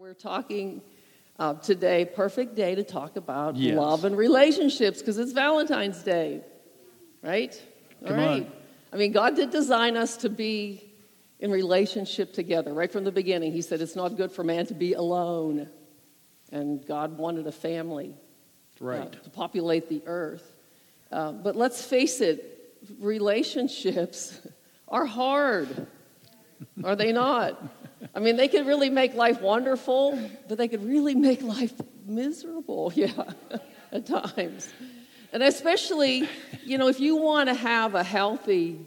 We're talking uh, today, perfect day to talk about Yes. love and relationships because it's Valentine's Day, right? Come right. on. I mean, God did design us to be in relationship together right from the beginning. He said it's not good for man to be alone, and God wanted a family uh, to populate the earth. Uh, but let's face it, relationships are hard, are they not? I mean, they could really make life wonderful, but they could really make life miserable, yeah, at times. And especially, you know, if you want to have a healthy,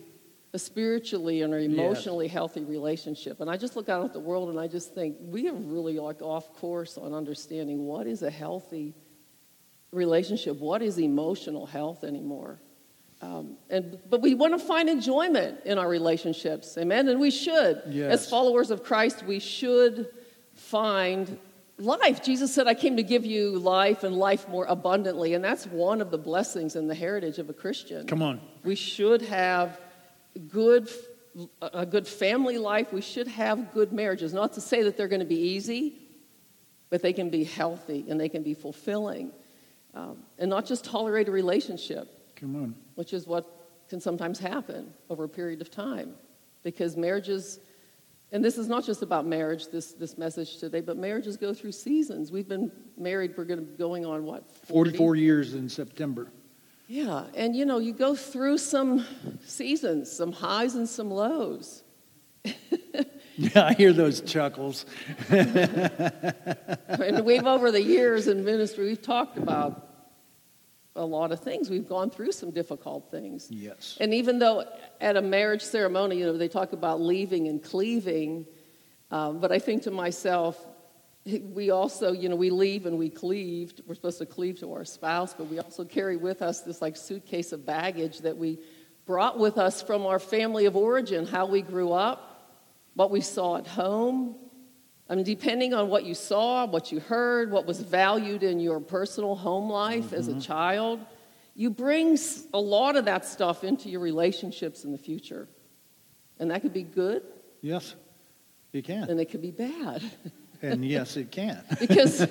a spiritually and an emotionally healthy relationship, and I just look out at the world and I just think we are really like off course on understanding what is a healthy relationship, what is emotional health anymore. Um, and, but we want to find enjoyment in our relationships, amen? And we should. Yes. As followers of Christ, we should find life. Jesus said, I came to give you life and life more abundantly. And that's one of the blessings in the heritage of a Christian. Come on. We should have good, a good family life. We should have good marriages. Not to say that they're going to be easy, but they can be healthy and they can be fulfilling. Um, and not just tolerate a relationship Come on. which is what can sometimes happen over a period of time. Because marriages, and this is not just about marriage, this, this message today, but marriages go through seasons. We've been married, we're going going on what? 40? 44 years in September. Yeah, and you know, you go through some seasons, some highs and some lows. Yeah, I hear those chuckles. and we've, over the years in ministry, we've talked about a lot of things. We've gone through some difficult things. Yes. And even though at a marriage ceremony, you know, they talk about leaving and cleaving, um, but I think to myself, we also, you know, we leave and we cleave. We're supposed to cleave to our spouse, but we also carry with us this like suitcase of baggage that we brought with us from our family of origin, how we grew up, what we saw at home. I mean, depending on what you saw, what you heard, what was valued in your personal home life as a mm-hmm. child, you bring a lot of that stuff into your relationships in the future. And that could be good Yes, you can. and it could be bad. And yes, it can. because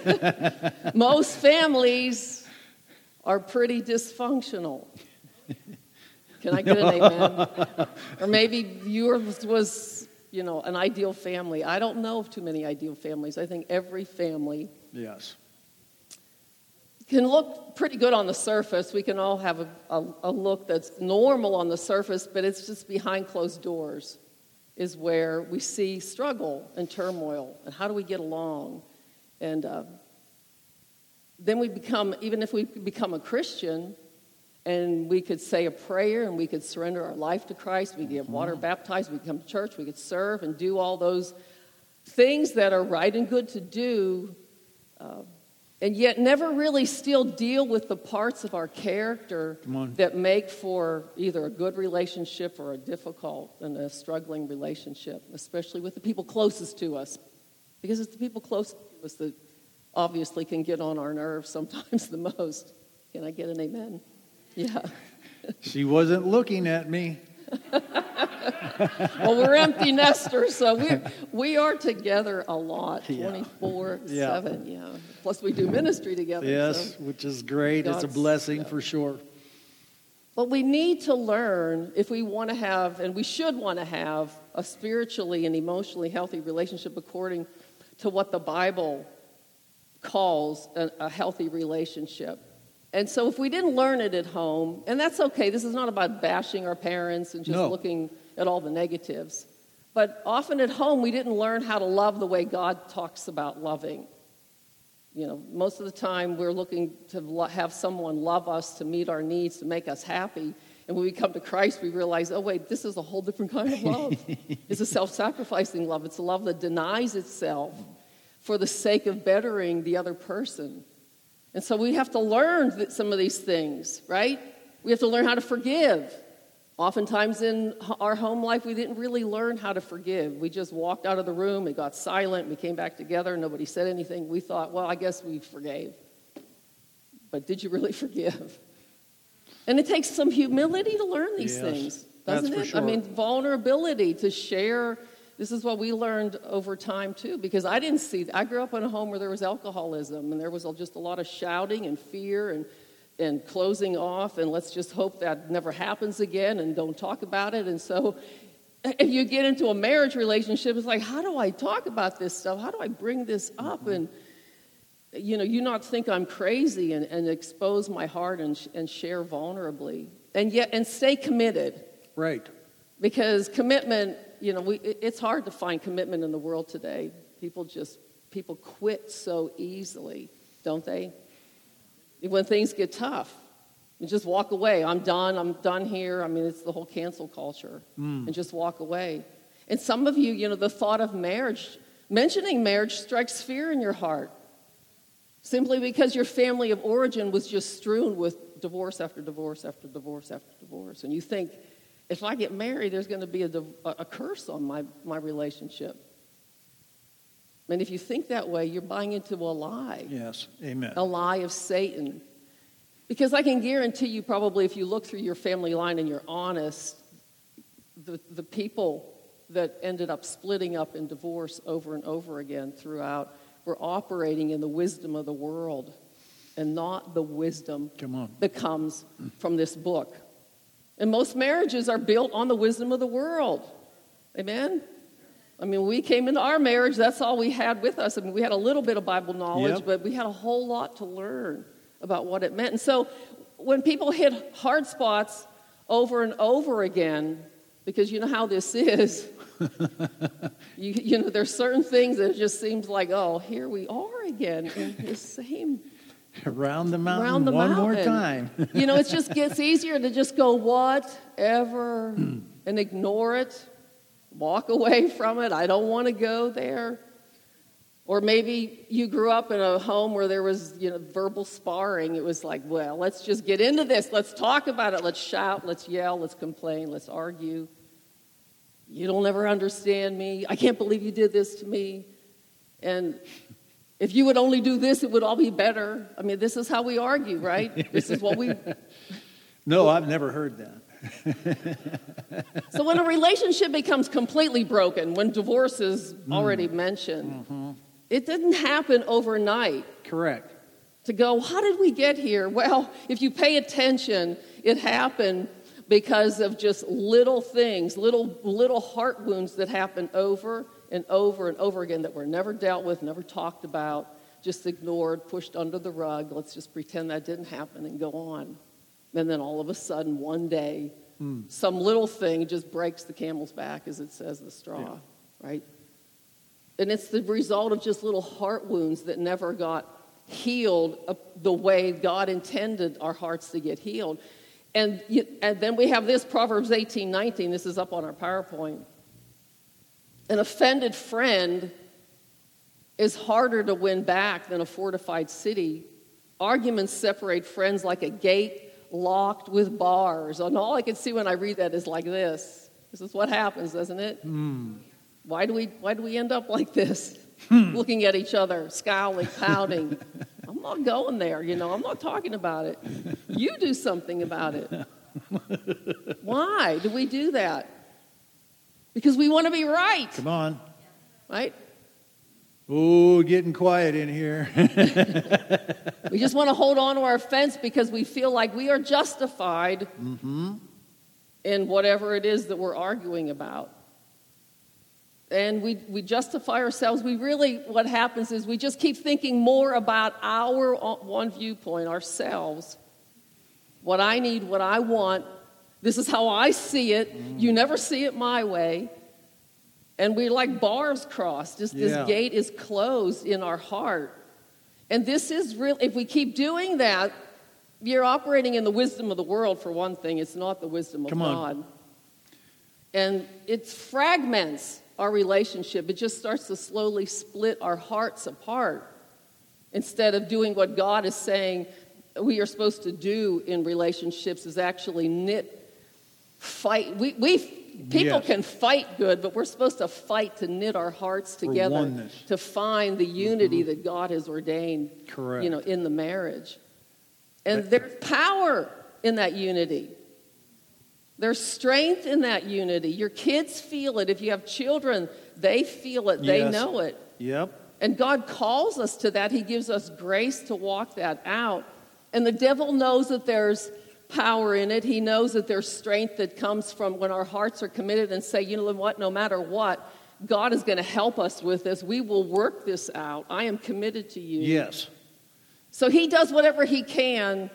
most families are pretty dysfunctional. Can I get an amen? or maybe yours was, you know, an ideal family. I don't know of too many ideal families. I think every family Yes. can look pretty good on the surface. We can all have a, a, a look that's normal on the surface, but it's just behind closed doors is where we see struggle and turmoil and how do we get along. And uh, then we become, even if we become a Christian, and we could say a prayer and we could surrender our life to Christ, we could get water mm-hmm. baptized, we could come to church, we could serve and do all those things that are right and good to do um, and yet never really still deal with the parts of our character that make for either a good relationship or a difficult and a struggling relationship, especially with the people closest to us. Because it's the people closest to us that obviously can get on our nerves sometimes the most. Can I get an amen? Yeah. She wasn't looking at me. Well, we're empty nesters, so we we are together a lot, 24 Yeah. 7. Yeah. Plus, we do ministry together. Yes, so. which is great. It's a blessing yeah. for sure. But we need to learn if we want to have, and we should want to have, a spiritually and emotionally healthy relationship according to what the Bible calls a, a healthy relationship. And so if we didn't learn it at home, and that's okay, this is not about bashing our parents and just No. looking at all the negatives. But often at home, we didn't learn how to love the way God talks about loving. You know, most of the time we're looking to have someone love us, to meet our needs, to make us happy. And when we come to Christ, we realize, oh, wait, this is a whole different kind of love. it's a self sacrificing love, it's a love that denies itself for the sake of bettering the other person. And so we have to learn some of these things, right? We have to learn how to forgive. Oftentimes in our home life, we didn't really learn how to forgive. We just walked out of the room, it got silent, we came back together, nobody said anything. We thought, well, I guess we forgave. But did you really forgive? And it takes some humility to learn these Yes, things, doesn't it? sure. I mean, vulnerability to share this is what we learned over time too, because I didn't see, I grew up in a home where there was alcoholism and there was just a lot of shouting and fear and, and closing off, and let's just hope that never happens again and don't talk about it. And so if you get into a marriage relationship, it's like, how do I talk about this stuff? How do I bring this up? Mm-hmm. And, you know, you not think I'm crazy and, and expose my heart and, and share vulnerably. And yet, and stay committed. Right. Because commitment, you know, we, it's hard to find commitment in the world today. People just, people quit so easily, don't they? When things get tough, you just walk away. I'm done. I'm done here. I mean, it's the whole cancel culture. Mm. And just walk away. And some of you, you know, the thought of marriage, mentioning marriage strikes fear in your heart. Simply because your family of origin was just strewn with divorce after divorce after divorce after divorce. And you think, if I get married, there's going to be a, a curse on my, my relationship. And if you think that way, you're buying into a lie. Yes, amen. A lie of Satan. Because I can guarantee you, probably, if you look through your family line and you're honest, the, the people that ended up splitting up in divorce over and over again throughout were operating in the wisdom of the world and not the wisdom that comes from this book. And most marriages are built on the wisdom of the world. Amen? I mean, we came into our marriage, that's all we had with us. I mean, we had a little bit of Bible knowledge, yep. but we had a whole lot to learn about what it meant. And so when people hit hard spots over and over again, because you know how this is, you, you know, there's certain things that just seems like, oh, here we are again in the same Around the mountain Around the one mountain. more time. you know, it just gets easier to just go whatever and ignore it, walk away from it. I don't want to go there. Or maybe you grew up in a home where there was, you know, verbal sparring. It was like, well, let's just get into this. Let's talk about it. Let's shout. Let's yell. Let's complain. Let's argue. You don't ever understand me. I can't believe you did this to me. And if you would only do this, it would all be better. I mean, this is how we argue, right? This is what we. no, I've never heard that. so when a relationship becomes completely broken, when divorce is mm. already mentioned, mm-hmm. it didn't happen overnight. Correct. To go, how did we get here? Well, if you pay attention, it happened because of just little things, little little heart wounds that happen over and over and over again that were never dealt with, never talked about, just ignored, pushed under the rug. Let's just pretend that didn't happen and go on. And then all of a sudden, one day, mm. some little thing just breaks the camel's back, as it says, the straw, yeah. right? And it's the result of just little heart wounds that never got healed uh, the way God intended our hearts to get healed. And, and then we have this Proverbs 18 19. This is up on our PowerPoint. An offended friend is harder to win back than a fortified city. Arguments separate friends like a gate locked with bars. And all I can see when I read that is like this. This is what happens, doesn't it? Mm. Why, do we, why do we end up like this? Hmm. Looking at each other, scowling, pouting. I'm not going there, you know, I'm not talking about it. You do something about it. Why do we do that? Because we want to be right. Come on. Right? Oh, getting quiet in here. we just want to hold on to our fence because we feel like we are justified mm-hmm. in whatever it is that we're arguing about. And we, we justify ourselves. We really, what happens is we just keep thinking more about our one viewpoint, ourselves. What I need, what I want, this is how I see it. You never see it my way. And we're like bars crossed. Just yeah. this gate is closed in our heart. And this is real. If we keep doing that, you're operating in the wisdom of the world, for one thing. It's not the wisdom of Come God. On. And it fragments our relationship. It just starts to slowly split our hearts apart instead of doing what God is saying we are supposed to do in relationships is actually knit fight. We, we people yes. can fight good, but we're supposed to fight to knit our hearts together to find the unity mm-hmm. that God has ordained. Correct. You know, in the marriage, and there's power in that unity. There's strength in that unity. Your kids feel it. If you have children They feel it, they Yes. know it. Yep. And God calls us to that. He gives us grace to walk that out. And the devil knows that there's power in it. He knows that there's strength that comes from when our hearts are committed and say, you know what, no matter what, God is going to help us with this. We will work this out. I am committed to you. Yes. So he does whatever he can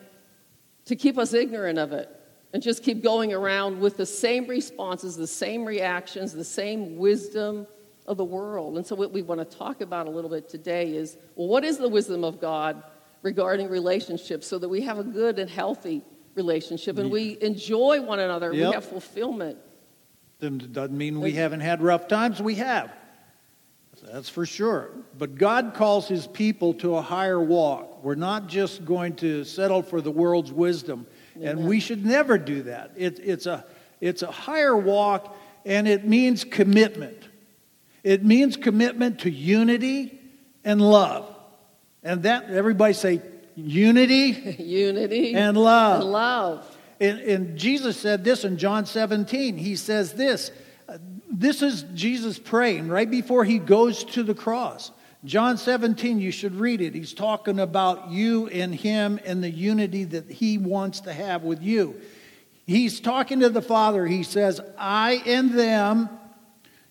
to keep us ignorant of it and just keep going around with the same responses, the same reactions, the same wisdom of the world. And so, what we want to talk about a little bit today is well, what is the wisdom of God regarding relationships so that we have a good and healthy relationship and we enjoy one another, we have fulfillment. Doesn't mean we haven't had rough times. We have. That's for sure. But God calls his people to a higher walk. We're not just going to settle for the world's wisdom. And we should never do that. It, it's, a, it's a higher walk, and it means commitment. It means commitment to unity and love. And that, everybody say, unity Unity and love. and love. And, and Jesus said this in John 17. He says this. This is Jesus praying right before he goes to the cross. John 17, you should read it. He's talking about you and him and the unity that he wants to have with you. He's talking to the Father. He says, I and them,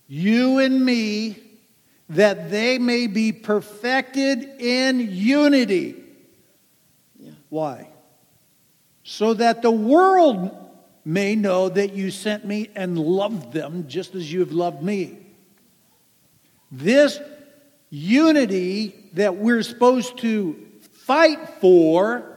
you and me, that they may be perfected in unity. Why? So that the world may know that you sent me and loved them just as you have loved me. This unity that we're supposed to fight for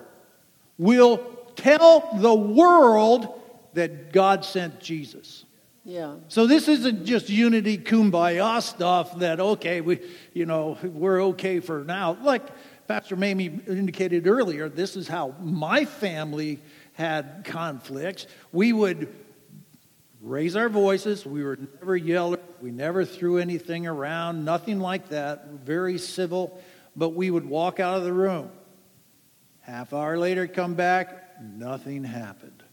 will tell the world that God sent Jesus. Yeah. So this isn't just unity kumbaya stuff that okay we you know we're okay for now. Like Pastor Mamie indicated earlier, this is how my family had conflicts. We would raise our voices. We were never yellers. We never threw anything around. Nothing like that. Very civil. But we would walk out of the room. Half hour later, come back. Nothing happened.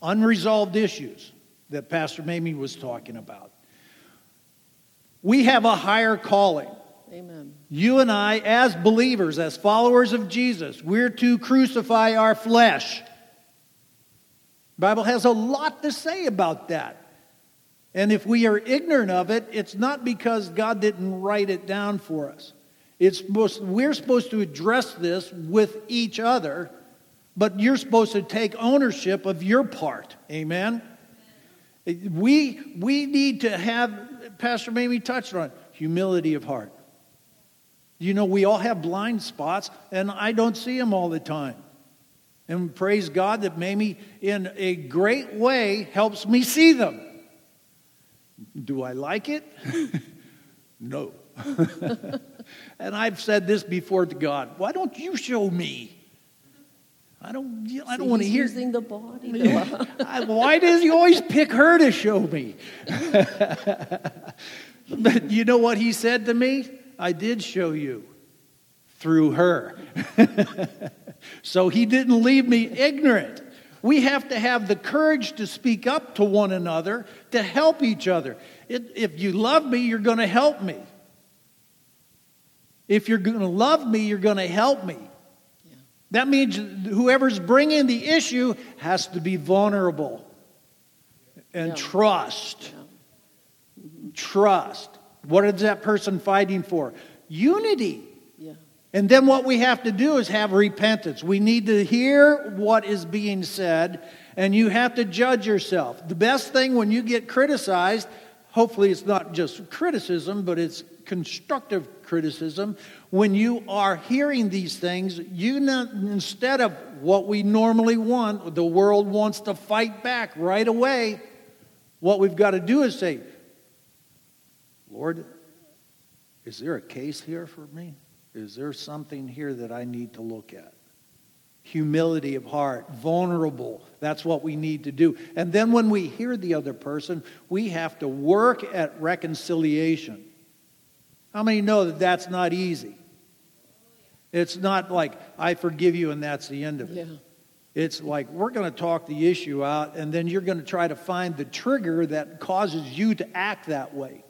Unresolved issues that Pastor Mamie was talking about. We have a higher calling. Amen. You and I, as believers, as followers of Jesus, we're to crucify our flesh. The Bible has a lot to say about that. And if we are ignorant of it, it's not because God didn't write it down for us. It's we're supposed to address this with each other, but you're supposed to take ownership of your part. Amen? We, we need to have, Pastor Mamie touched on it, humility of heart. You know, we all have blind spots, and I don't see them all the time. And praise God that Mamie, in a great way, helps me see them. Do I like it? no. and I've said this before to God. Why don't you show me? I don't. I don't want to hear. using the body. Why does he always pick her to show me? but you know what he said to me? I did show you through her. so he didn't leave me ignorant. We have to have the courage to speak up to one another, to help each other. It, if you love me, you're going to help me. If you're going to love me, you're going to help me. That means whoever's bringing the issue has to be vulnerable and Yeah. trust. Trust. What is that person fighting for? Unity. yeah. And then what we have to do is have repentance. We need to hear what is being said, and you have to judge yourself. The best thing when you get criticized, hopefully it's not just criticism, but it's constructive criticism. When you are hearing these things, you not, instead of what we normally want, the world wants to fight back right away. What we've got to do is say, Lord, is there a case here for me? Is there something here that I need to look at? Humility of heart, vulnerable. That's what we need to do. And then when we hear the other person, we have to work at reconciliation. How many know that that's not easy? It's not like, I forgive you and that's the end of it. Yeah. It's like we're going to talk the issue out, and then you're going to try to find the trigger that causes you to act that way.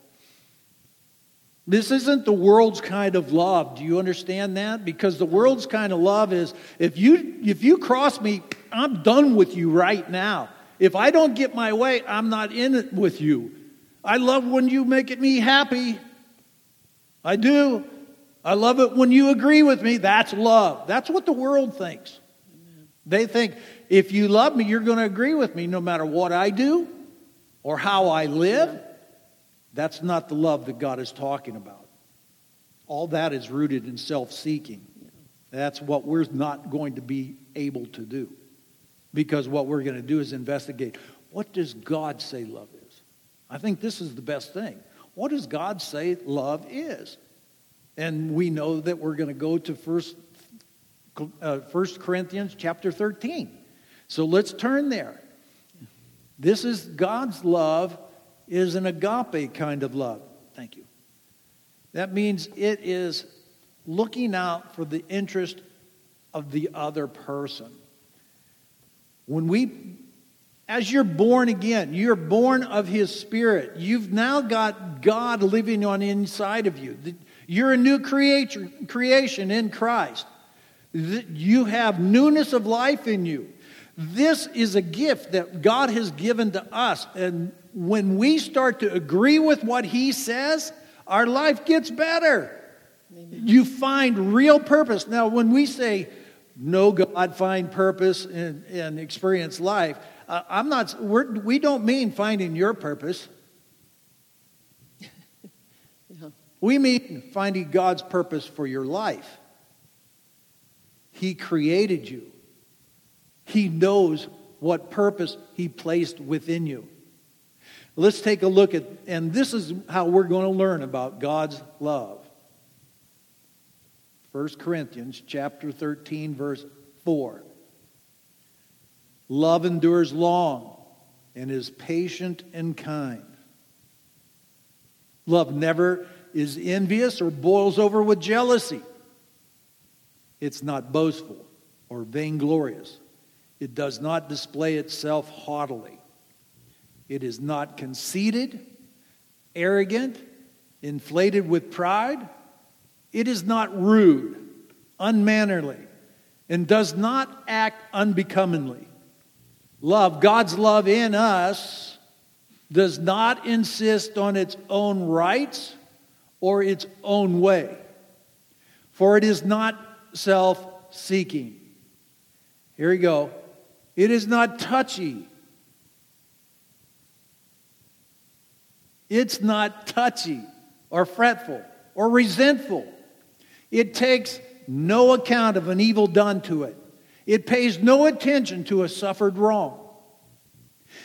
This isn't the world's kind of love. Do you understand that? Because the world's kind of love is if you if you cross me, I'm done with you right now. If I don't get my way, I'm not in it with you. I love when you make me happy. I do. I love it when you agree with me. That's love. That's what the world thinks. They think if you love me, you're going to agree with me no matter what I do or how I live. That's not the love that God is talking about. All that is rooted in self seeking. That's what we're not going to be able to do. Because what we're going to do is investigate what does God say love is? I think this is the best thing. What does God say love is? And we know that we're going to go to first, uh, 1 Corinthians chapter 13. So let's turn there. This is God's love is an agape kind of love. Thank you. That means it is looking out for the interest of the other person. When we, as you're born again, you're born of His Spirit. You've now got God living on inside of you. You're a new creation in Christ. You have newness of life in you. This is a gift that God has given to us. And when we start to agree with what He says, our life gets better. You find real purpose. Now, when we say, know God, find purpose, and, and experience life, uh, I'm not, we're, we don't mean finding your purpose. We mean finding God's purpose for your life. He created you. He knows what purpose He placed within you. Let's take a look at, and this is how we're going to learn about God's love. 1 Corinthians chapter 13, verse 4. Love endures long and is patient and kind. Love never is envious or boils over with jealousy. It's not boastful or vainglorious. It does not display itself haughtily. It is not conceited, arrogant, inflated with pride. It is not rude, unmannerly, and does not act unbecomingly. Love, God's love in us, does not insist on its own rights or its own way, for it is not self seeking. Here we go. It is not touchy It's not touchy or fretful or resentful. It takes no account of an evil done to it. It pays no attention to a suffered wrong.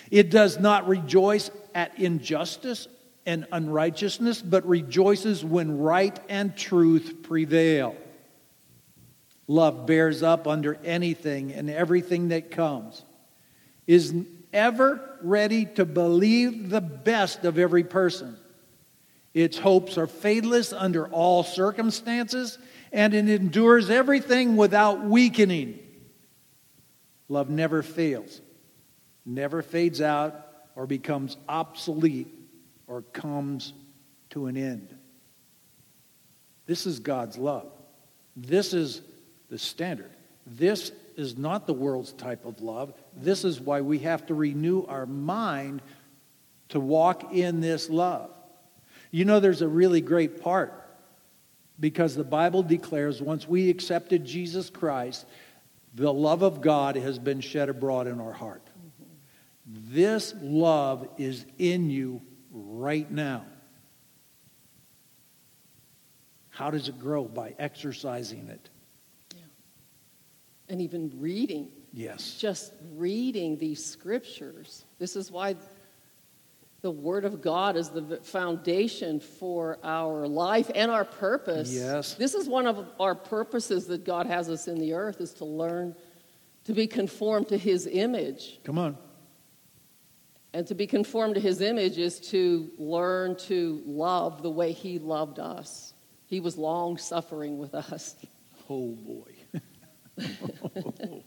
It does not rejoice at injustice and unrighteousness, but rejoices when right and truth prevail. Love bears up under anything and everything that comes, is ever ready to believe the best of every person. Its hopes are fadeless under all circumstances, and it endures everything without weakening. Love never fails, never fades out, or becomes obsolete, or comes to an end. This is God's love. This is the standard. This is not the world's type of love. This is why we have to renew our mind to walk in this love. You know, there's a really great part because the Bible declares once we accepted Jesus Christ, the love of God has been shed abroad in our heart. This love is in you right now. How does it grow? By exercising it and even reading. Yes. Just reading these scriptures. This is why the Word of God is the foundation for our life and our purpose. Yes. This is one of our purposes that God has us in the earth is to learn to be conformed to His image. Come on. And to be conformed to His image is to learn to love the way He loved us. He was long suffering with us. Oh boy.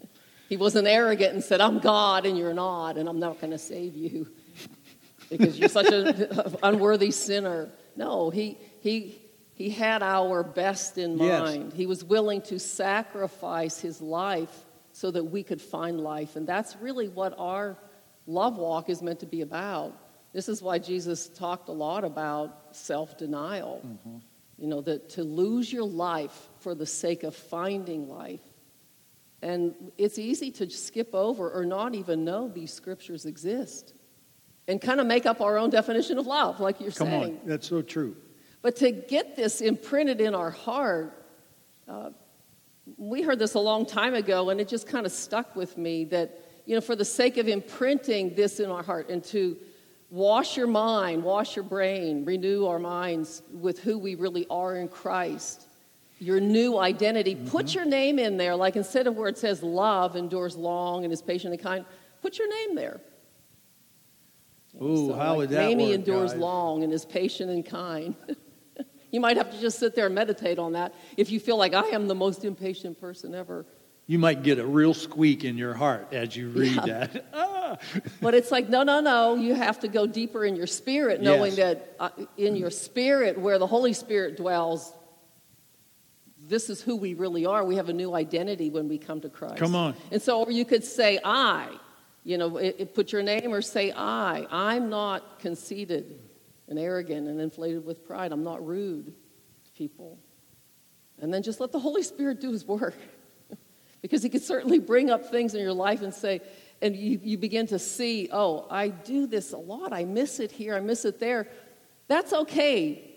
he wasn't arrogant and said, I'm God and you're not, and I'm not going to save you because you're such an unworthy sinner. No, he, he, He had our best in Yes. mind. He was willing to sacrifice his life so that we could find life. And that's really what our love walk is meant to be about. This is why Jesus talked a lot about self denial. Mm-hmm. You know, that to lose your life for the sake of finding life. And it's easy to skip over or not even know these scriptures exist and kind of make up our own definition of love, like you're Come saying. on. That's so true. But to get this imprinted in our heart, uh, we heard this a long time ago, and it just kind of stuck with me that, you know, for the sake of imprinting this in our heart and to wash your mind, wash your brain, renew our minds with who we really are in Christ, your new identity, put your name in there. Like instead of where it says love endures long and is patient and kind, put your name there. Ooh, So, how like, would that Amy work, endures guys? long and is patient and kind. you might have to just sit there and meditate on that if you feel like I am the most impatient person ever. You might get a real squeak in your heart as you read Yeah. that. Ah. But it's like, no, no, no. You have to go deeper in your spirit, knowing Yes. that uh, in your spirit, where the Holy Spirit dwells, this is who we really are. We have a new identity when we come to Christ. Come on. And so, or you could say, I. You know, it, it- put your name or say, I. I'm not conceited and arrogant and inflated with pride. I'm not rude to people. And then just let the Holy Spirit do his work. because he could certainly bring up things in your life and say, and you, you begin to see, oh, I do this a lot. I miss it here. I miss it there. That's okay.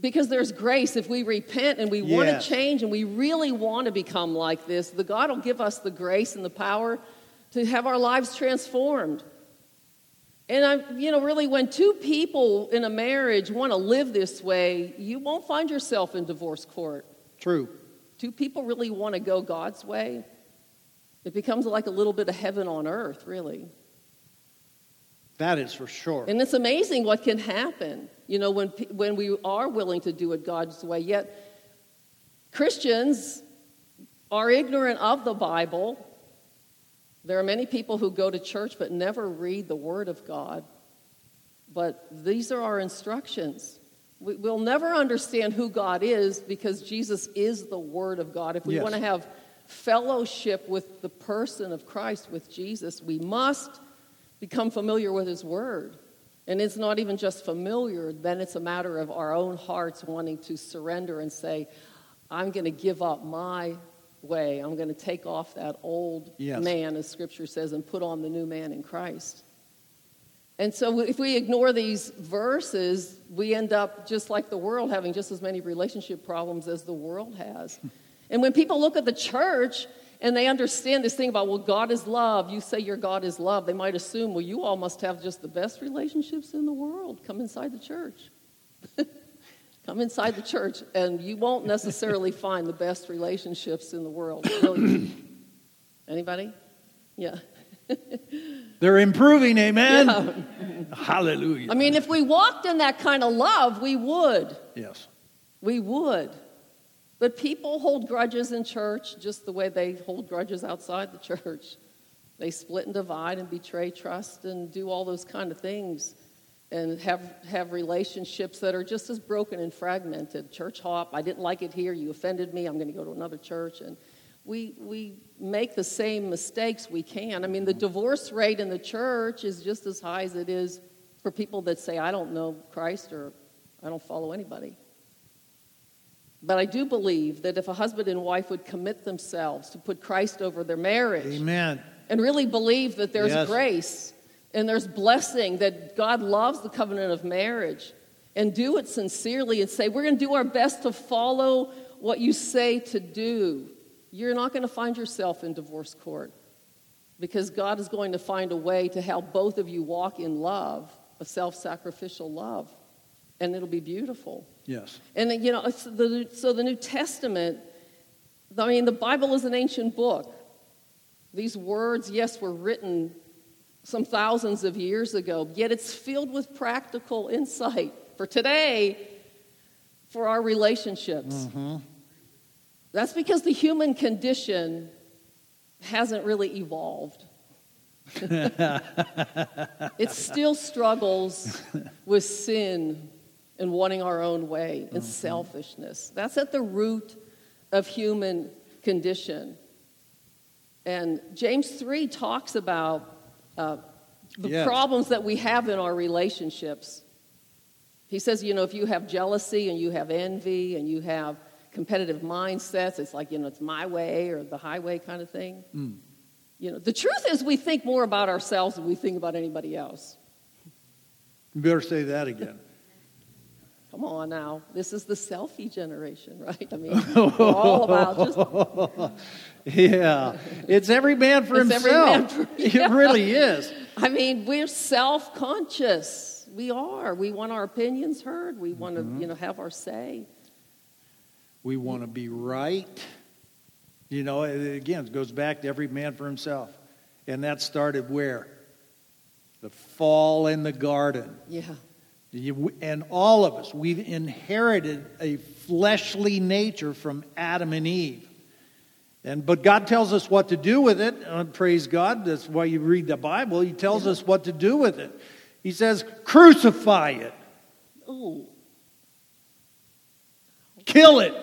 Because there's grace. If we repent and we want to change and we really want to become like this, the God will give us the grace and the power to have our lives transformed. And I, you know, really, when two people in a marriage want to live this way, you won't find yourself in divorce court. True. Two people really want to go God's way. It becomes like a little bit of heaven on earth, really. That is for sure. And it's amazing what can happen, you know, when, when we are willing to do it God's way. Yet, Christians are ignorant of the Bible. There are many people who go to church but never read the Word of God. But these are our instructions. We, we'll never understand who God is because Jesus is the Word of God. If we Yes. want to have fellowship with the person of Christ, with Jesus, we must become familiar with His Word. And it's not even just familiar, then it's a matter of our own hearts wanting to surrender and say, I'm going to give up my way. I'm going to take off that old Yes. man, as Scripture says, and put on the new man in Christ. And so if we ignore these verses, we end up just like the world, having just as many relationship problems as the world has. And when people look at the church and they understand this thing about, well, God is love, you say your God is love, they might assume, well, you all must have just the best relationships in the world. Come inside the church. Come inside the church, and you won't necessarily find the best relationships in the world. Really. Anybody? Yeah. They're improving, amen? Yeah. Hallelujah. I mean, if we walked in that kind of love, we would. yes. We would. But people hold grudges in church just the way they hold grudges outside the church. They split and divide and betray trust and do all those kind of things and have, have relationships that are just as broken and fragmented. Church hop, I didn't like it here, you offended me, I'm going to go to another church. And we, we make the same mistakes we can. I mean, the divorce rate in the church is just as high as it is for people that say, I don't know Christ or I don't follow anybody. But I do believe that if a husband and wife would commit themselves to put Christ over their marriage Amen. and really believe that there's Yes. grace and there's blessing, that God loves the covenant of marriage, and do it sincerely and say, We're going to do our best to follow what you say to do, you're not going to find yourself in divorce court because God is going to find a way to help both of you walk in love, a self sacrificial love, and it'll be beautiful. Yes. And then, you know, it's the, so the New Testament, I mean, the Bible is an ancient book. These words, yes, were written some thousands of years ago, yet it's filled with practical insight for today, for our relationships. Mm-hmm. That's because the human condition hasn't really evolved. it still struggles with sin and wanting our own way and selfishness. That's at the root of human condition. And James 3 talks about uh, the Yes. problems that we have in our relationships. He says, you know, if you have jealousy and you have envy and you have competitive mindsets, it's like, you know, it's my way or the highway kind of thing. You know, the truth is we think more about ourselves than we think about anybody else. You better say that again. Come on now. This is the selfie generation, right? I mean, all about just yeah. It's every man for It's himself. man for- It really is. I mean, we're self-conscious. We are. We want our opinions heard. We want to, Mm-hmm. you know, have our say. We want to be right. You know, it- again, it goes back to every man for himself. And that started where? The fall in the garden. Yeah. You- And all of us, we've inherited a fleshly nature from Adam and Eve. And, but God tells us what to do with it. Uh, praise God. That's why you read the Bible. He tells us what to do with it. He says, crucify it, Ooh. kill it,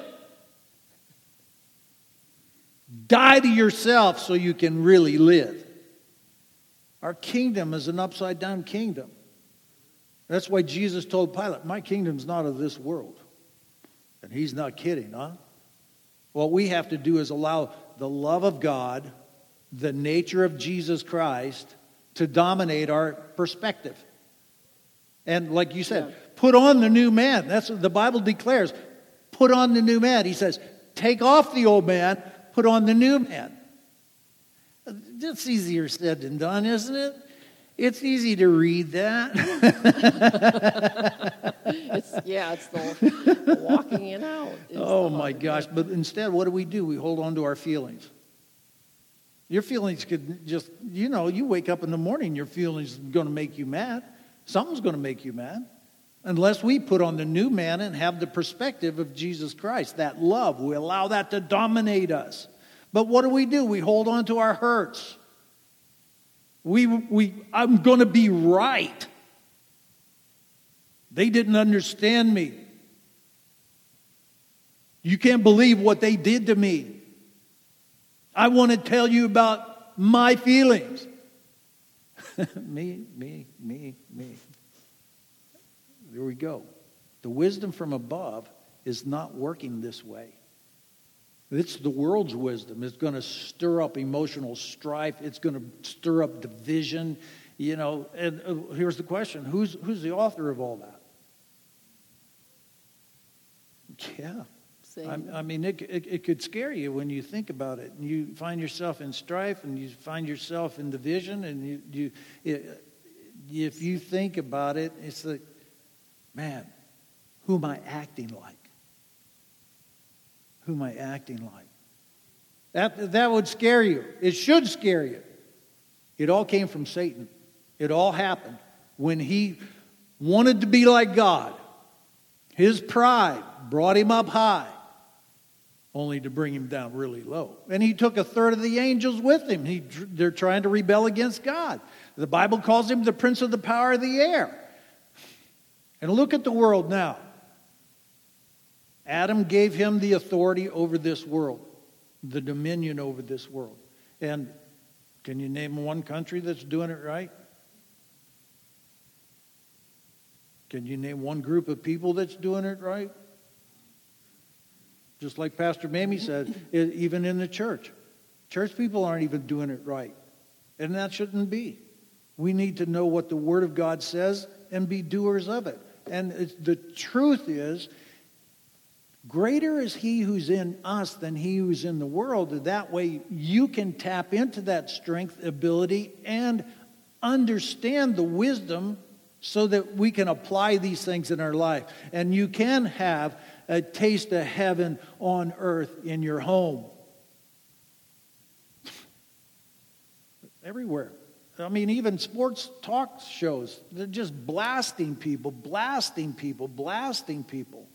die to yourself so you can really live. Our kingdom is an upside down kingdom. That's why Jesus told Pilate, My kingdom's not of this world. And he's not kidding, huh? What we have to do is allow the love of God, the nature of Jesus Christ, to dominate our perspective. And like you said, Yeah. put on the new man. That's what the Bible declares. Put on the new man. He says, take off the old man, put on the new man. That's easier said than done, isn't it? It's easy to read that. It's, yeah, it's the walking it out. It's oh my gosh. But instead, what do we do? We hold on to our feelings. Your feelings could just, you know, you wake up in the morning, your feelings are going to make you mad. Something's going to make you mad. Unless we put on the new man and have the perspective of Jesus Christ, that love, we allow that to dominate us. But what do we do? We hold on to our hurts. We, we, I'm going to be right. They didn't understand me. You can't believe what they did to me. I want to tell you about my feelings. me, me, me, me. There we go. The wisdom from above is not working this way. It's the world's wisdom. It's going to stir up emotional strife. It's going to stir up division. You know, and uh, here's the question who's, who's the author of all that? Yeah. I, I mean, it, it, it could scare you when you think about it. And you find yourself in strife and you find yourself in division. And you, you it, if you think about it, it's like, man, who am I acting like? Who am I acting like? That, that would scare you. It should scare you. It all came from Satan. It all happened when he wanted to be like God. His pride brought him up high, only to bring him down really low. And he took a third of the angels with him. He, they're trying to rebel against God. The Bible calls him the prince of the power of the air. And look at the world now. Adam gave him the authority over this world, the dominion over this world. And can you name one country that's doing it right? Can you name one group of people that's doing it right? Just like Pastor Mamie said, even in the church. Church people aren't even doing it right. And that shouldn't be. We need to know what the Word of God says and be doers of it. And the truth is, greater is He who's in us than He who's in the world. That way you can tap into that strength, ability, and understand the wisdom so that we can apply these things in our life. And you can have a taste of heaven on earth in your home. Everywhere. I mean, even sports talk shows, they're just blasting people, blasting people, blasting people.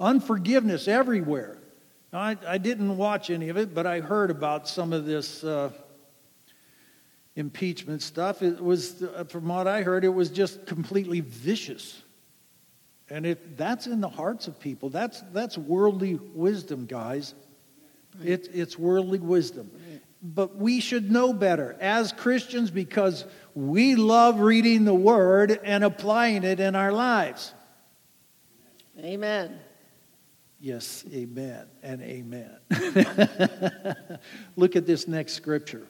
Unforgiveness everywhere. Now, I, I didn't watch any of it, but I heard about some of this uh, impeachment stuff. It was, uh, from what I heard, it was just completely vicious. And it, that's in the hearts of people. That's, that's worldly wisdom, guys. It, it's worldly wisdom. But we should know better as Christians because we love reading the Word and applying it in our lives. Amen. Yes, amen and amen. Look at this next scripture.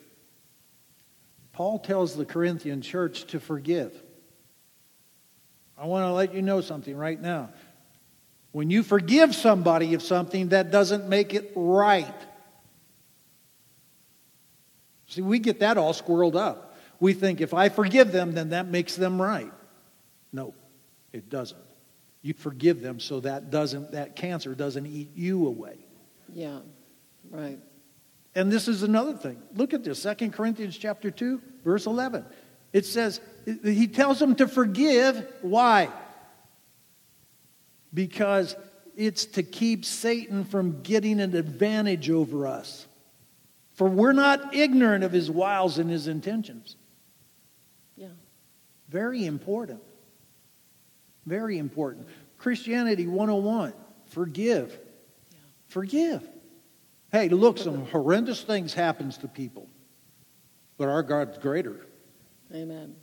Paul tells the Corinthian church to forgive. I want to let you know something right now. When you forgive somebody of something, that doesn't make it right. See, we get that all squirreled up. We think if I forgive them, then that makes them right. No, it doesn't. You forgive them so that doesn't that cancer doesn't eat you away. Yeah, right. And this is another thing. Look at this, Second Corinthians chapter 2, verse 11. It says, he tells them to forgive. Why? Because it's to keep Satan from getting an advantage over us. For we're not ignorant of his wiles and his intentions. Yeah. Very important. Very important. Christianity 101 forgive. Yeah. Forgive. Hey, look, some horrendous things happens to people. But our God's greater. Amen.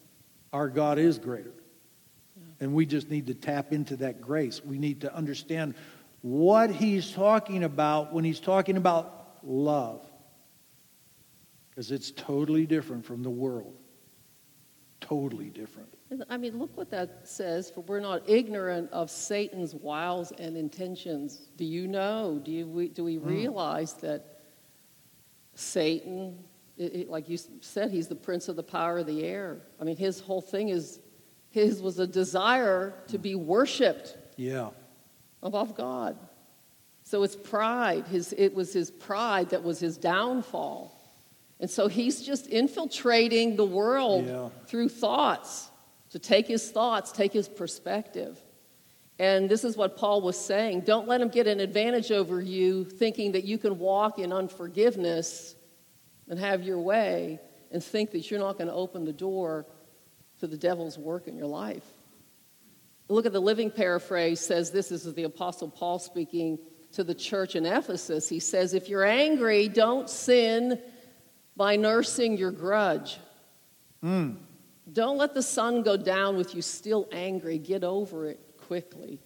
Our God is greater. Yeah. And we just need to tap into that grace. We need to understand what he's talking about when he's talking about love. Because it's totally different from the world. Totally different. I mean, look what that says. For we're not ignorant of Satan's wiles and intentions. Do you know? Do, you, do we hmm. realize mm. that Satan, it, it, like you said, he's the prince of the power of the air? I mean, his whole thing is, his was a desire to be worshiped. Yeah. Above God. So it's pride. His, it was his pride that was his downfall. And so he's just infiltrating the world yeah. through thoughts to take his thoughts, take his perspective. And this is what Paul was saying. Don't let him get an advantage over you, thinking that you can walk in unforgiveness and have your way and think that you're not going to open the door to the devil's work in your life. Look at the living paraphrase says this, this is the apostle Paul speaking to the church in Ephesus. He says, If you're angry, don't sin by nursing your grudge. Mm. Don't let the sun go down with you still angry. Get over it quickly.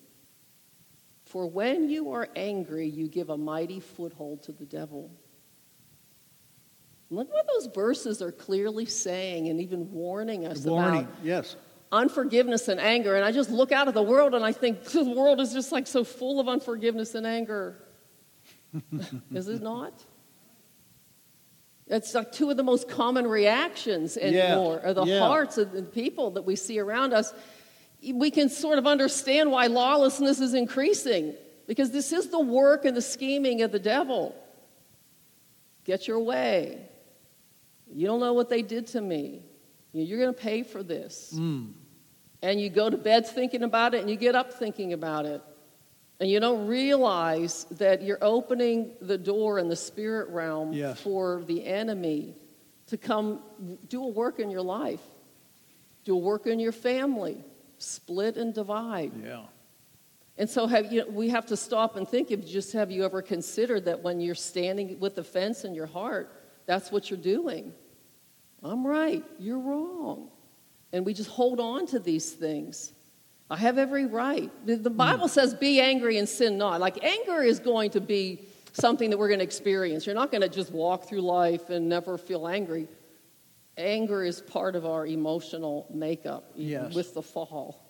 For when you are angry, you give a mighty foothold to the devil. Look what those verses are clearly saying and even warning us warning, about. Yes. Unforgiveness and anger. And I just look out at the world and I think the world is just like so full of unforgiveness and anger. is it not? It's like two of the most common reactions anymore yeah. are the yeah. hearts of the people that we see around us. We can sort of understand why lawlessness is increasing because this is the work and the scheming of the devil. Get your way. You don't know what they did to me. You're going to pay for this. Mm. And you go to bed thinking about it and you get up thinking about it. And you don't realize that you're opening the door in the spirit realm yes. for the enemy to come do a work in your life, do a work in your family, split and divide. Yeah. And so have you, we have to stop and think if just have you ever considered that when you're standing with the fence in your heart, that's what you're doing. I'm right, you're wrong. And we just hold on to these things. I have every right. The, the Bible says, be angry and sin not. Like, anger is going to be something that we're going to experience. You're not going to just walk through life and never feel angry. Anger is part of our emotional makeup yes. with the fall.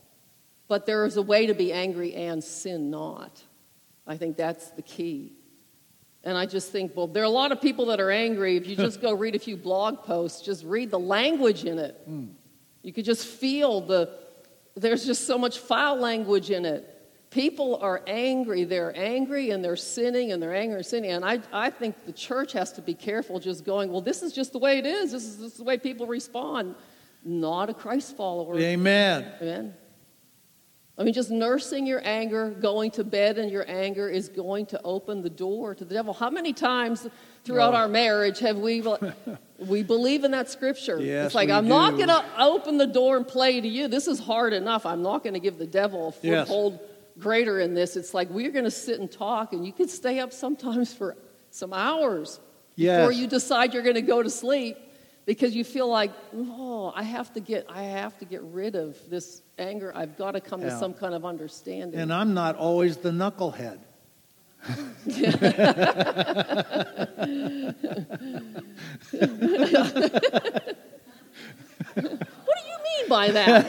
But there is a way to be angry and sin not. I think that's the key. And I just think, well, there are a lot of people that are angry. If you just go read a few blog posts, just read the language in it. Mm. You could just feel the, there's just so much foul language in it. People are angry. They're angry and they're sinning and they're angry and sinning. And I, I think the church has to be careful just going, well, this is just the way it is. This is, this is the way people respond. Not a Christ follower. Amen. Amen. I mean, just nursing your anger, going to bed in your anger is going to open the door to the devil. How many times throughout our marriage have we we believe in that scripture? Yes, it's like I'm do. not going to open the door and play to you. This is hard enough. I'm not going to give the devil a foothold yes. greater in this. It's like we're going to sit and talk, and you could stay up sometimes for some hours Yes. before you decide you're going to go to sleep because you feel like, oh, I have to get, I have to get rid of this anger. I've got to come Yeah. to some kind of understanding. And I'm not always the knucklehead. what do you mean by that?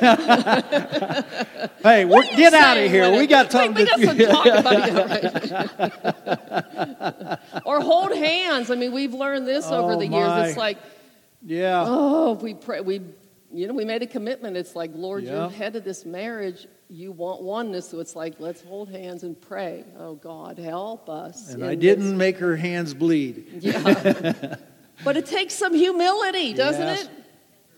Hey, we're, get out of here. Leonard? We got Wait, something we got to talk about it. or hold hands. I mean, we've learned this over Oh, the years. It's like, Yeah. oh, we pray, we, you know, we made a commitment. It's like, Lord, Yeah. you're head of this marriage. You want oneness, so it's like, let's hold hands and pray. Oh God, help us. And I didn't make her hands bleed. Yeah. but it takes some humility, doesn't Yes. it?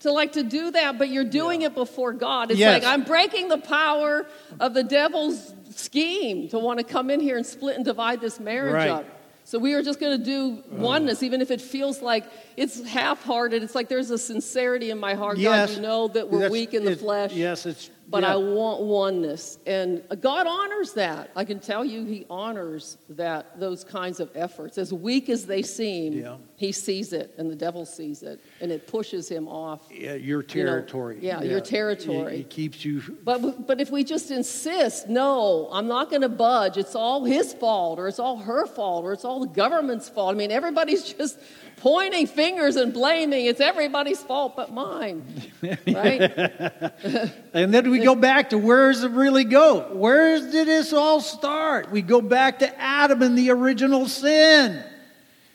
To like to do that, but you're doing it before God. It's Yes. like I'm breaking the power of the devil's scheme to want to come in here and split and divide this marriage Right. up. So we are just going to do uh. oneness, even if it feels like it's half-hearted. It's like there's a sincerity in my heart. Yes. God, you know that we're weak in the it- flesh. Yes, it's. But yeah. I want oneness. And God honors that. I can tell you he honors that those kinds of efforts. As weak as they seem, Yeah. he sees it and the devil sees it and it pushes him off. Yeah, your know, territory. yeah, your territory. It, it keeps you. But but if we just insist, no, I'm not going to budge. It's all his fault or it's all her fault or it's all the government's fault. I mean, everybody's just pointing fingers and blaming. It's everybody's fault but mine. Right? And then we go back to where does it really go? Where did this all start? We go back to Adam and the original sin.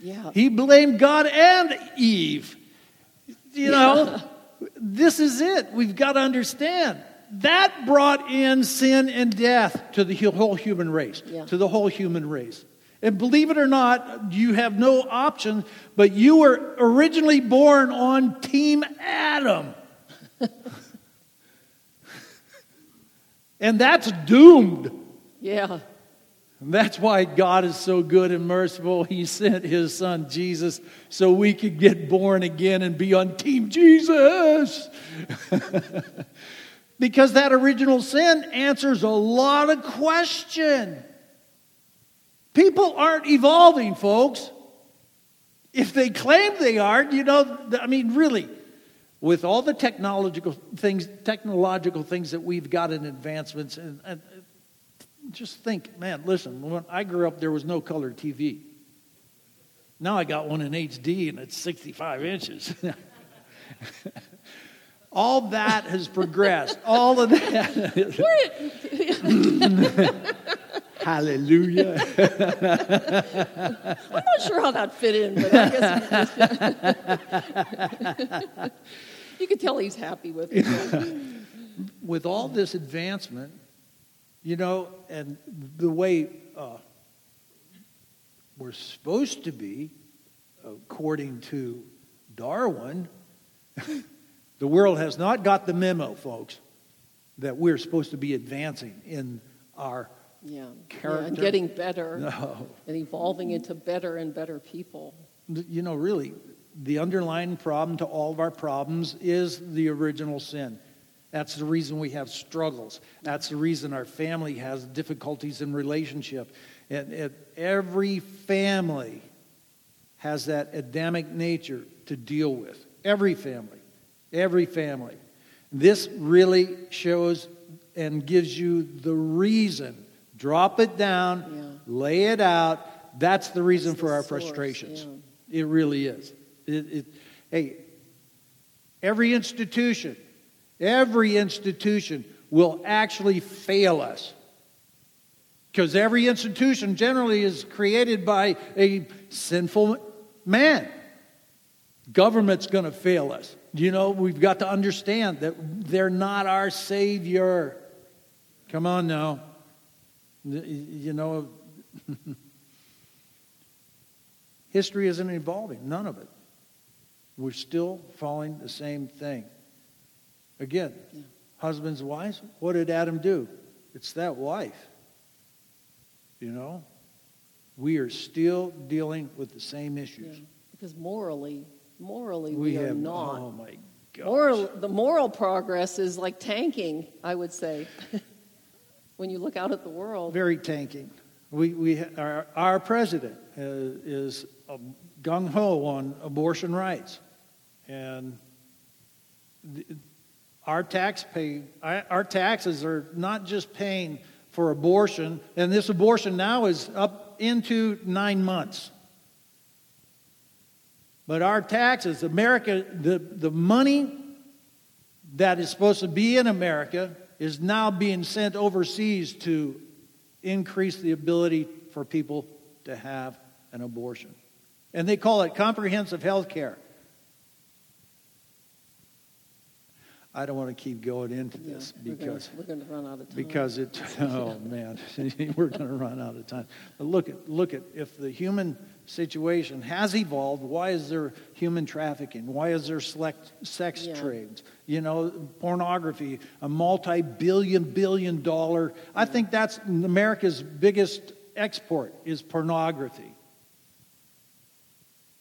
Yeah. He blamed God and Eve. You know, this is it. We've got to understand. That brought in sin and death to the whole human race. Yeah. To the whole human race. And believe it or not, you have no option, but you were originally born on Team Adam. and that's doomed. Yeah. And that's why God is so good and merciful. He sent his son Jesus so we could get born again and be on Team Jesus. because that original sin answers a lot of question. People aren't evolving, folks. If they claim they are, you know, I mean, really, with all the technological things, technological things that we've got in advancements, and, and uh, just think, man, listen, when I grew up, there was no color TV. Now I got one in HD and it's 65 inches. all that has progressed. All of that. Hallelujah. I'm not sure how that fit in, but I guess you can tell he's happy with it. With all this advancement, you know, and the way uh, we're supposed to be, according to Darwin, the world has not got the memo, folks, that we're supposed to be advancing in our Yeah. yeah, and getting better no. and evolving into better and better people. You know, really, the underlying problem to all of our problems is the original sin. That's the reason we have struggles. That's the reason our family has difficulties in relationship. And, and every family has that Adamic nature to deal with. Every family. Every family. This really shows and gives you the reason. Drop it down, lay it out. That's the reason That's for our source, frustrations. It really is. It, it, hey, every institution, every institution will actually fail us. Because every institution generally is created by a sinful man. Government's going to fail us. You know, we've got to understand that they're not our Savior. Come on now. You know, history isn't evolving, none of it. We're still following the same thing. Again, husbands, wives, what did Adam do? It's that wife. You know? We are still dealing with the same Yeah. issues. Because morally, morally, We we, are not. oh my God. Moral, the moral progress is like tanking, I would say. when you look out at the world. Very tanking. We, we, our, our president uh, is gung ho on abortion rights. And the, our, tax pay, our taxes are not just paying for abortion, and this abortion now is up into nine months. But our taxes, America, the, the money that is supposed to be in America is now being sent overseas to increase the ability for people to have an abortion. And they call it comprehensive health care. I don't want to keep going into this yeah, because we're going to run out of time. Because it, oh man, we're going to run out of time. But look at look at if the human situation has evolved. Why is there human trafficking? Why is there select, sex yeah. trades? You know, pornography, a multi-billion billion dollar. I think that's America's biggest export is pornography.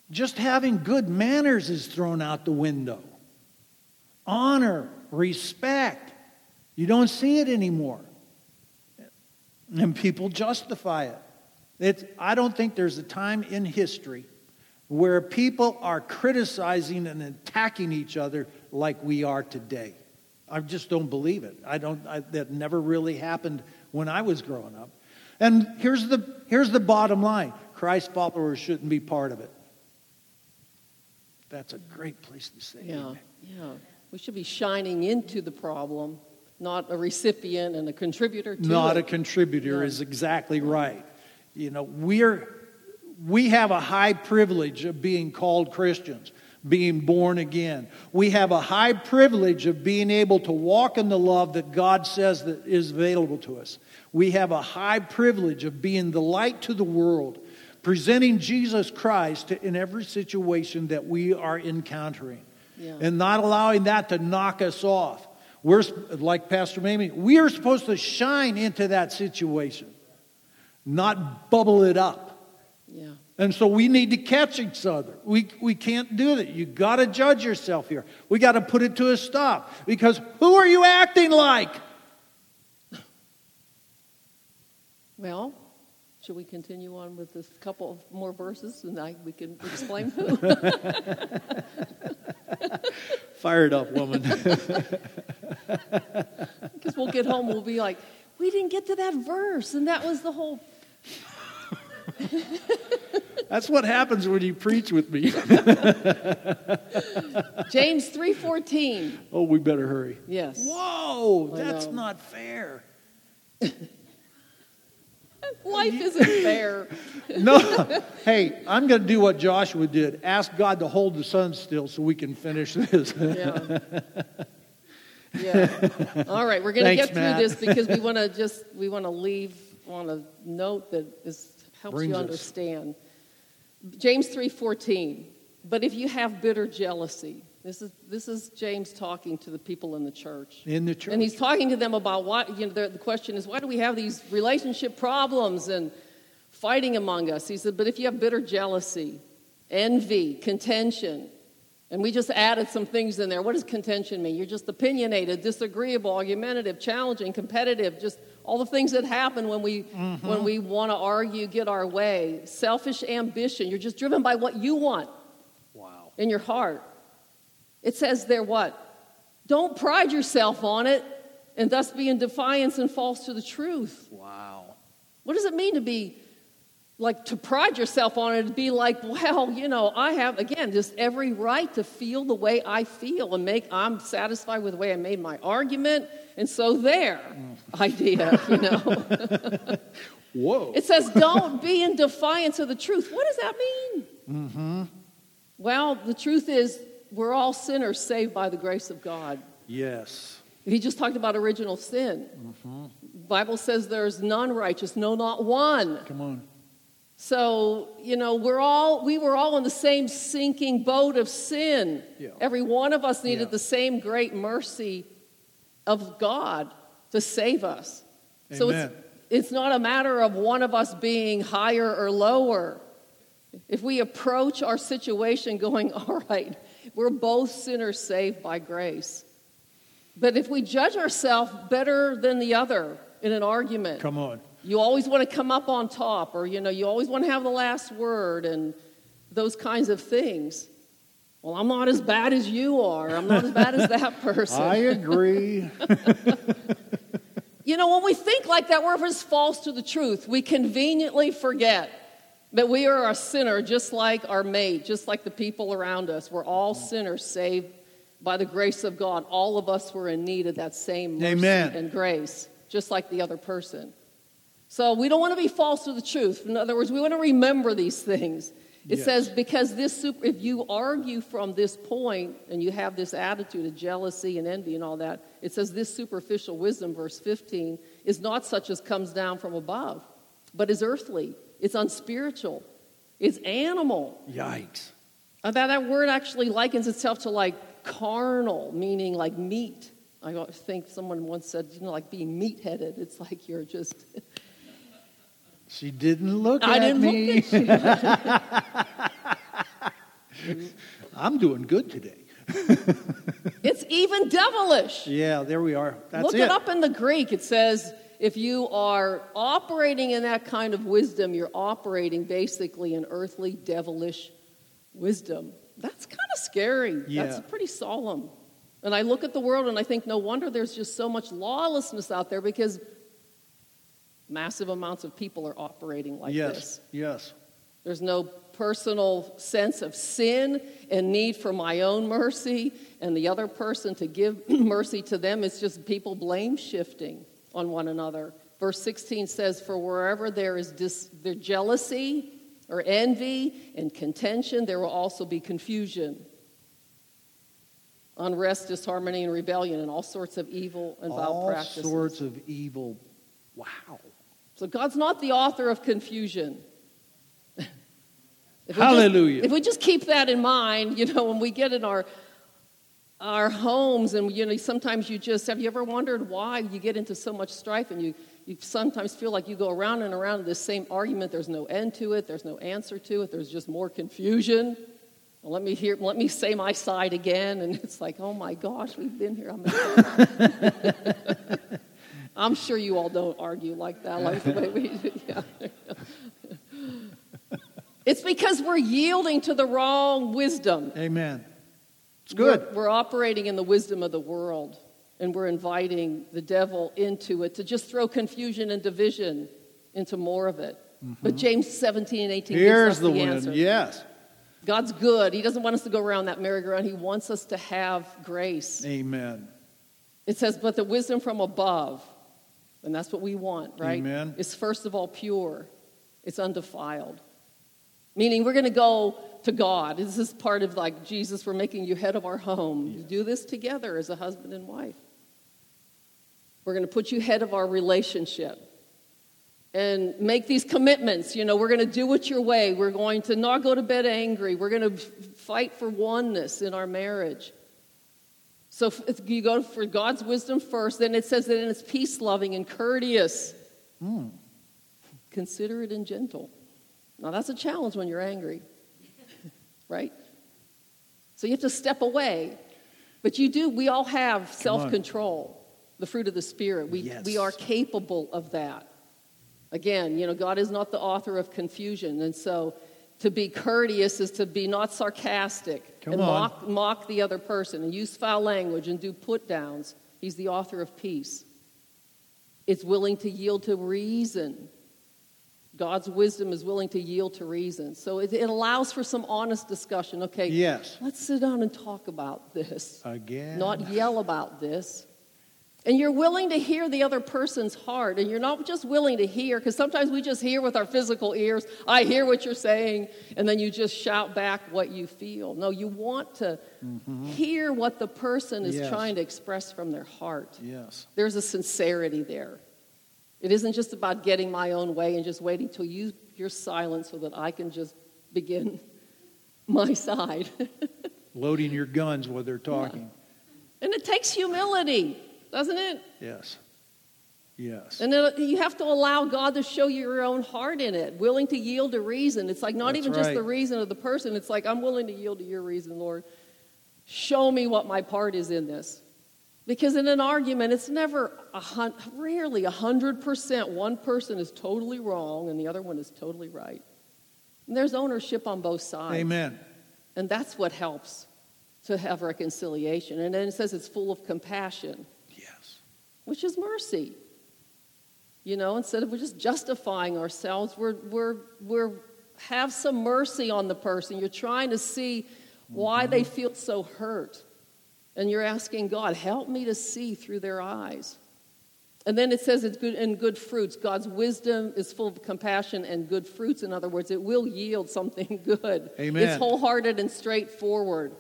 Just having good manners is thrown out the window honor, respect. You don't see it anymore. And people justify it. It's, I don't think there's a time in history where people are criticizing and attacking each other like we are today. I just don't believe it. I don't. I, that never really happened when I was growing up. And here's the here's the bottom line: Christ followers shouldn't be part of it. That's a great place to say. Yeah, amen. yeah. We should be shining into the problem, not a recipient and a contributor to not it. a contributor yeah. is exactly right. You know, we're we have a high privilege of being called Christians, being born again. We have a high privilege of being able to walk in the love that God says that is available to us. We have a high privilege of being the light to the world, presenting Jesus Christ in every situation that we are encountering yeah. and not allowing that to knock us off. We're, like Pastor Mamie, we are supposed to shine into that situation, not bubble it up. Yeah. And so we need to catch each other. We, we can't do that. You got to judge yourself here. We got to put it to a stop because who are you acting like? Well, should we continue on with this couple of more verses and I, we can explain who? Fired up woman. Because we'll get home, we'll be like, we didn't get to that verse, and that was the whole. That's what happens when you preach with me. James 3:14. Oh, we better hurry. Yes. Whoa, that's not fair. Life isn't fair. no. Hey, I'm going to do what Joshua did. Ask God to hold the sun still so we can finish this. yeah. Yeah. All right, we're going to get through Matt. this because we want to just we want to leave on a note that is helps Brings you understand. Us. James 3:14. But if you have bitter jealousy, this is, this is James talking to the people in the church. In the church. And he's talking to them about what, you know, the, the question is, why do we have these relationship problems and fighting among us? He said, but if you have bitter jealousy, envy, contention, and we just added some things in there. What does contention mean? You're just opinionated, disagreeable, argumentative, challenging, competitive, just all the things that happen when we mm-hmm. when we want to argue, get our way. Selfish ambition. You're just driven by what you want. Wow. In your heart. It says there what? Don't pride yourself on it and thus be in defiance and false to the truth. Wow. What does it mean to be like to pride yourself on it to be like, well, you know, I have again just every right to feel the way I feel and make I'm satisfied with the way I made my argument, and so there mm. idea, you know. Whoa. It says don't be in defiance of the truth. What does that mean? Mm-hmm. Well, the truth is we're all sinners saved by the grace of God. Yes. He just talked about original sin. Mm-hmm. Bible says there's none righteous, no, not one. Come on. So, you know, we're all we were all in the same sinking boat of sin. Yeah. Every one of us needed yeah. the same great mercy of God to save us. Amen. So it's it's not a matter of one of us being higher or lower. If we approach our situation going, all right, we're both sinners saved by grace. But if we judge ourselves better than the other, in an argument. Come on. You always want to come up on top, or you know, you always want to have the last word, and those kinds of things. Well, I'm not as bad as you are. I'm not as bad as that person. I agree. You know, when we think like that, we're just false to the truth. We conveniently forget that we are a sinner just like our mate, just like the people around us. We're all sinners saved by the grace of God. All of us were in need of that same mercy Amen. and grace, just like the other person. So we don't want to be false to the truth. In other words, we want to remember these things. It Yes. says, because this, super, if you argue from this point and you have this attitude of jealousy and envy and all that, it says this superficial wisdom, verse 15, is not such as comes down from above, but is earthly, it's unspiritual, it's animal. Yikes. Uh, That, that word actually likens itself to like carnal, meaning like meat. I think someone once said, you know, like being meat headed. It's like you're just. She didn't look I at didn't me. look at you. I'm doing good today. It's even devilish. Yeah, there we are. That's Look it. it up in the Greek. It says if you are operating in that kind of wisdom, you're operating basically in earthly, devilish wisdom. That's kind of scary. Yeah. That's pretty solemn. And I look at the world and I think, no wonder there's just so much lawlessness out there because massive amounts of people are operating like yes, this. yes. There's no personal sense of sin and need for my own mercy and the other person to give mercy to them. It's just people blame shifting on one another. Verse 16 says, For wherever there is dis- there jealousy or envy and contention, there will also be confusion, unrest, disharmony, and rebellion, and all sorts of evil and vile All practices. All sorts of evil. Wow. So God's not the author of confusion. If we just- Hallelujah. if we just keep that in mind, you know, when we get in our our homes and you know sometimes you just have you ever wondered why you get into so much strife and you you sometimes feel like you go around and around in this same argument there's no end to it there's no answer to it there's just more confusion well, let me hear let me say my side again and it's like oh my gosh we've been here I'm, I'm sure you all don't argue like that like the way we yeah. It's because we're yielding to the wrong wisdom. Amen. It's good. We're, we're operating in the wisdom of the world, and we're inviting the devil into it to just throw confusion and division into more of it. But James 17 and 18 Mm-hmm. Here's the the, answer. Yes. God's good. He doesn't want us to go around that merry-go-round. He wants us to have grace. Amen. It says, but the wisdom from above, and that's what we want, right? Amen. Is first of all pure, it's undefiled. Meaning we're going to go to God. This is part of like Jesus, we're making you head of our home. You do this together as a husband and wife. We're going to put you head of our relationship and make these commitments. You know, we're going to do it your way. We're going to not go to bed angry. We're going to fight for oneness in our marriage. So you go for God's wisdom first, then it says that it's peace loving and courteous, hmm. considerate and gentle. Now that's a challenge when you're angry, right? So you have to step away. But you do, we all have self control, the fruit of the Spirit. We, Yes. we are capable of that. Again, you know, God is not the author of confusion. And so to be courteous is to be not sarcastic Come and mock, mock the other person and use foul language and do put downs. He's the author of peace. It's willing to yield to reason. God's wisdom is willing to yield to reason. So it, it allows for some honest discussion. Okay, Yes. let's sit down and talk about this, Again. not yell about this. And you're willing to hear the other person's heart, and you're not just willing to hear, because sometimes we just hear with our physical ears, I hear what you're saying, and then you just shout back what you feel. No, you want to mm-hmm. hear what the person is Yes. trying to express from their heart. Yes. There's a sincerity there. It isn't just about getting my own way and just waiting till you, you're silent so that I can just begin my side. Loading your guns while they're talking. and it takes humility, doesn't it? Yes. Yes. And then you have to allow God to show you your own heart in it, willing to yield to reason. It's like not That's even just the reason of the person, it's like, I'm willing to yield to your reason, Lord. Show me what my part is in this. Because in an argument, it's never a hun- rarely a hundred percent. One person is totally wrong and the other one is totally right. And there's ownership on both sides. Amen. And that's what helps to have reconciliation. And then it says it's full of compassion, Yes. which is mercy. You know, instead of just justifying ourselves, we're, we're, we're have some mercy on the person. You're trying to see why they mm-hmm. feel so hurt. And you're asking God, help me to see through their eyes. And then it says it's good and good fruits. God's wisdom is full of compassion and good fruits. In other words, it will yield something good. Amen. It's wholehearted and straightforward.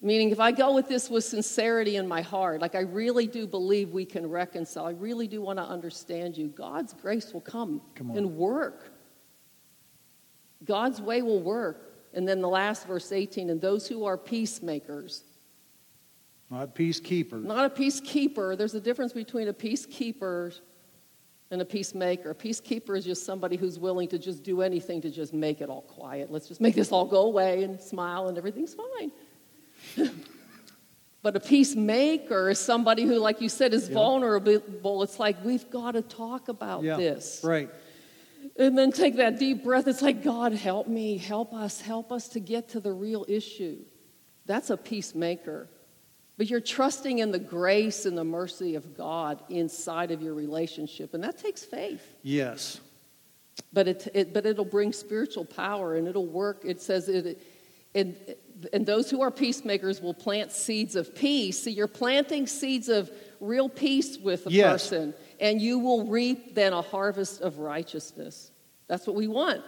Meaning, if I go with this with sincerity in my heart, like I really do believe we can reconcile, I really do want to understand you, God's grace will come, Come and work. God's way will work. And then the last verse 18, and those who are peacemakers, Not peacekeepers. not a peacekeeper. There's a difference between a peacekeeper and a peacemaker. A peacekeeper is just somebody who's willing to just do anything to just make it all quiet. Let's just make this all go away and smile and everything's fine. but a peacemaker is somebody who, like you said, is Yeah. vulnerable. It's like we've got to talk about yeah. this. Right. And then take that deep breath. It's like, God, help me, help us, help us to get to the real issue. That's a peacemaker. But you're trusting in the grace and the mercy of God inside of your relationship, and that takes faith. Yes. But it, it but it'll bring spiritual power, and it'll work. It says it, and and those who are peacemakers will plant seeds of peace. See, you're planting seeds of real peace with a Yes. person, and you will reap then a harvest of righteousness. That's what we want,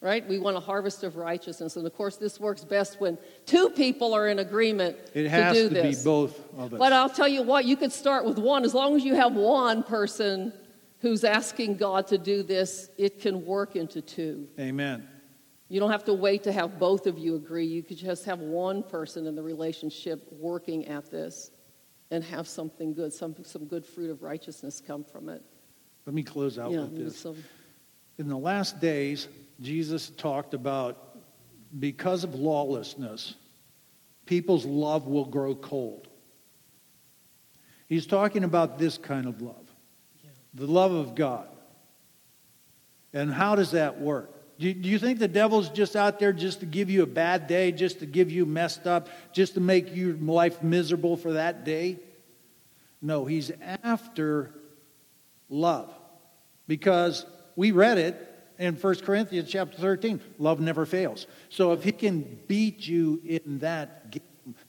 right? We want a harvest of righteousness, and of course, this works best when two people are in agreement It has to to, do be this. both of us. But I'll tell you what, you could start with one. As long as you have one person who's asking God to do this, it can work into two. Amen. You don't have to wait to have both of you agree. You could just have one person in the relationship working at this and have something good, some, some good fruit of righteousness come from it. Let me close out Yeah, with this. some- In the last days, Jesus talked about because of lawlessness, people's love will grow cold. He's talking about this kind of love the love of God. And how does that work? Do you think the devil's just out there just to give you a bad day, just to give you messed up, just to make your life miserable for that day? No, he's after love. Because we read it in 1 Corinthians chapter 13 love never fails. So if he can beat you in that game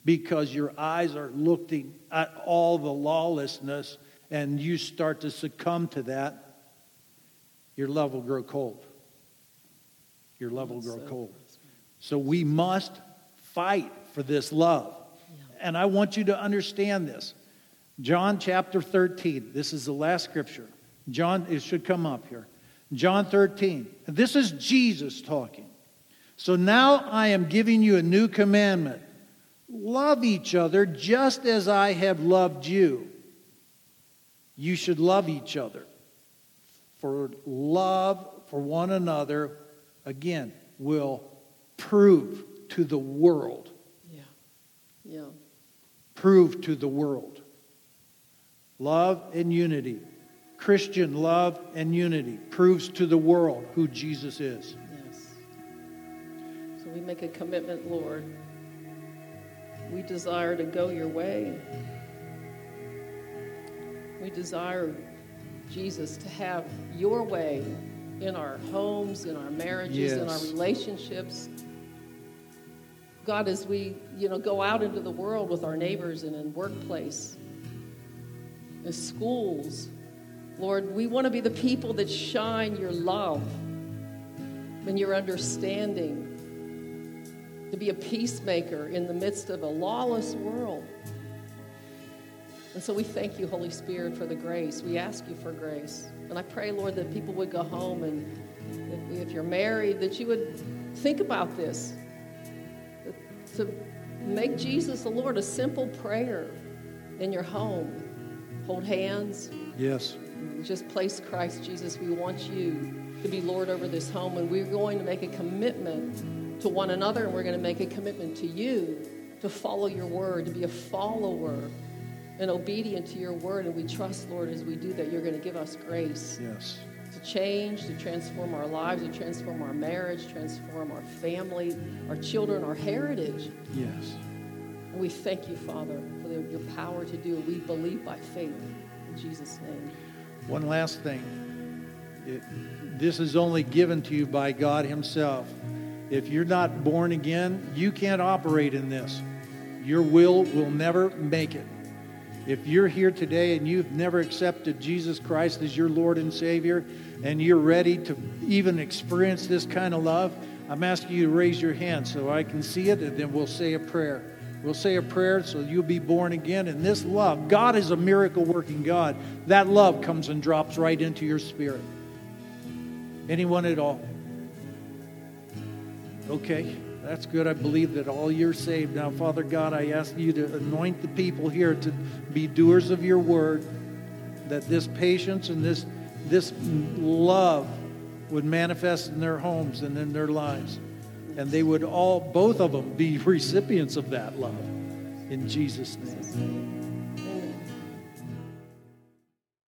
because your eyes are looking at all the lawlessness and you start to succumb to that, your love will grow cold. Your love will grow cold. So we must fight for this love. And I want you to understand this. John chapter 13, this is the last scripture. John, it should come up here. John 13. This is Jesus talking. So now I am giving you a new commandment love each other just as I have loved you. You should love each other. For love for one another, again, will prove to the world, Yeah. Yeah. prove to the world. Love and unity. Christian love and unity proves to the world who Jesus is. Yes. So we make a commitment, Lord. We desire to go your way. We desire, Jesus, to have your way in our homes, in our marriages, in our relationships. God, as we, you know, go out into the world with our neighbors and in workplace, in schools, Lord, we want to be the people that shine your love and your understanding, to be a peacemaker in the midst of a lawless world. And so we thank you, Holy Spirit, for the grace. We ask you for grace. And I pray, Lord, that people would go home and if, if you're married, that you would think about this. To make Jesus the Lord a simple prayer in your home. Hold hands, Yes. Just place Christ Jesus. We want you to be Lord over this home, and we're going to make a commitment to one another, and we're going to make a commitment to you to follow your word, to be a follower and obedient to your word. And we trust, Lord, as we do that, you're going to give us grace Yes. to change, to transform our lives, to transform our marriage, transform our family, our children, our heritage. Yes. And we thank you, Father, for your power to do it. We believe by faith. In Jesus' name. One last thing. It, this is only given to you by God Himself. If you're not born again, you can't operate in this. Your will will never make it. If you're here today and you've never accepted Jesus Christ as your Lord and Savior, and you're ready to even experience this kind of love, I'm asking you to raise your hand so I can see it, and then we'll say a prayer. We'll say a prayer so you'll be born again. And this love, God is a miracle working God. That love comes and drops right into your spirit. Anyone at all? Okay, that's good. I believe that all you're saved. Now, Father God, I ask you to anoint the people here to be doers of your word, that this patience and this, this love would manifest in their homes and in their lives. And they would all, both of them, be recipients of that love. In Jesus' name.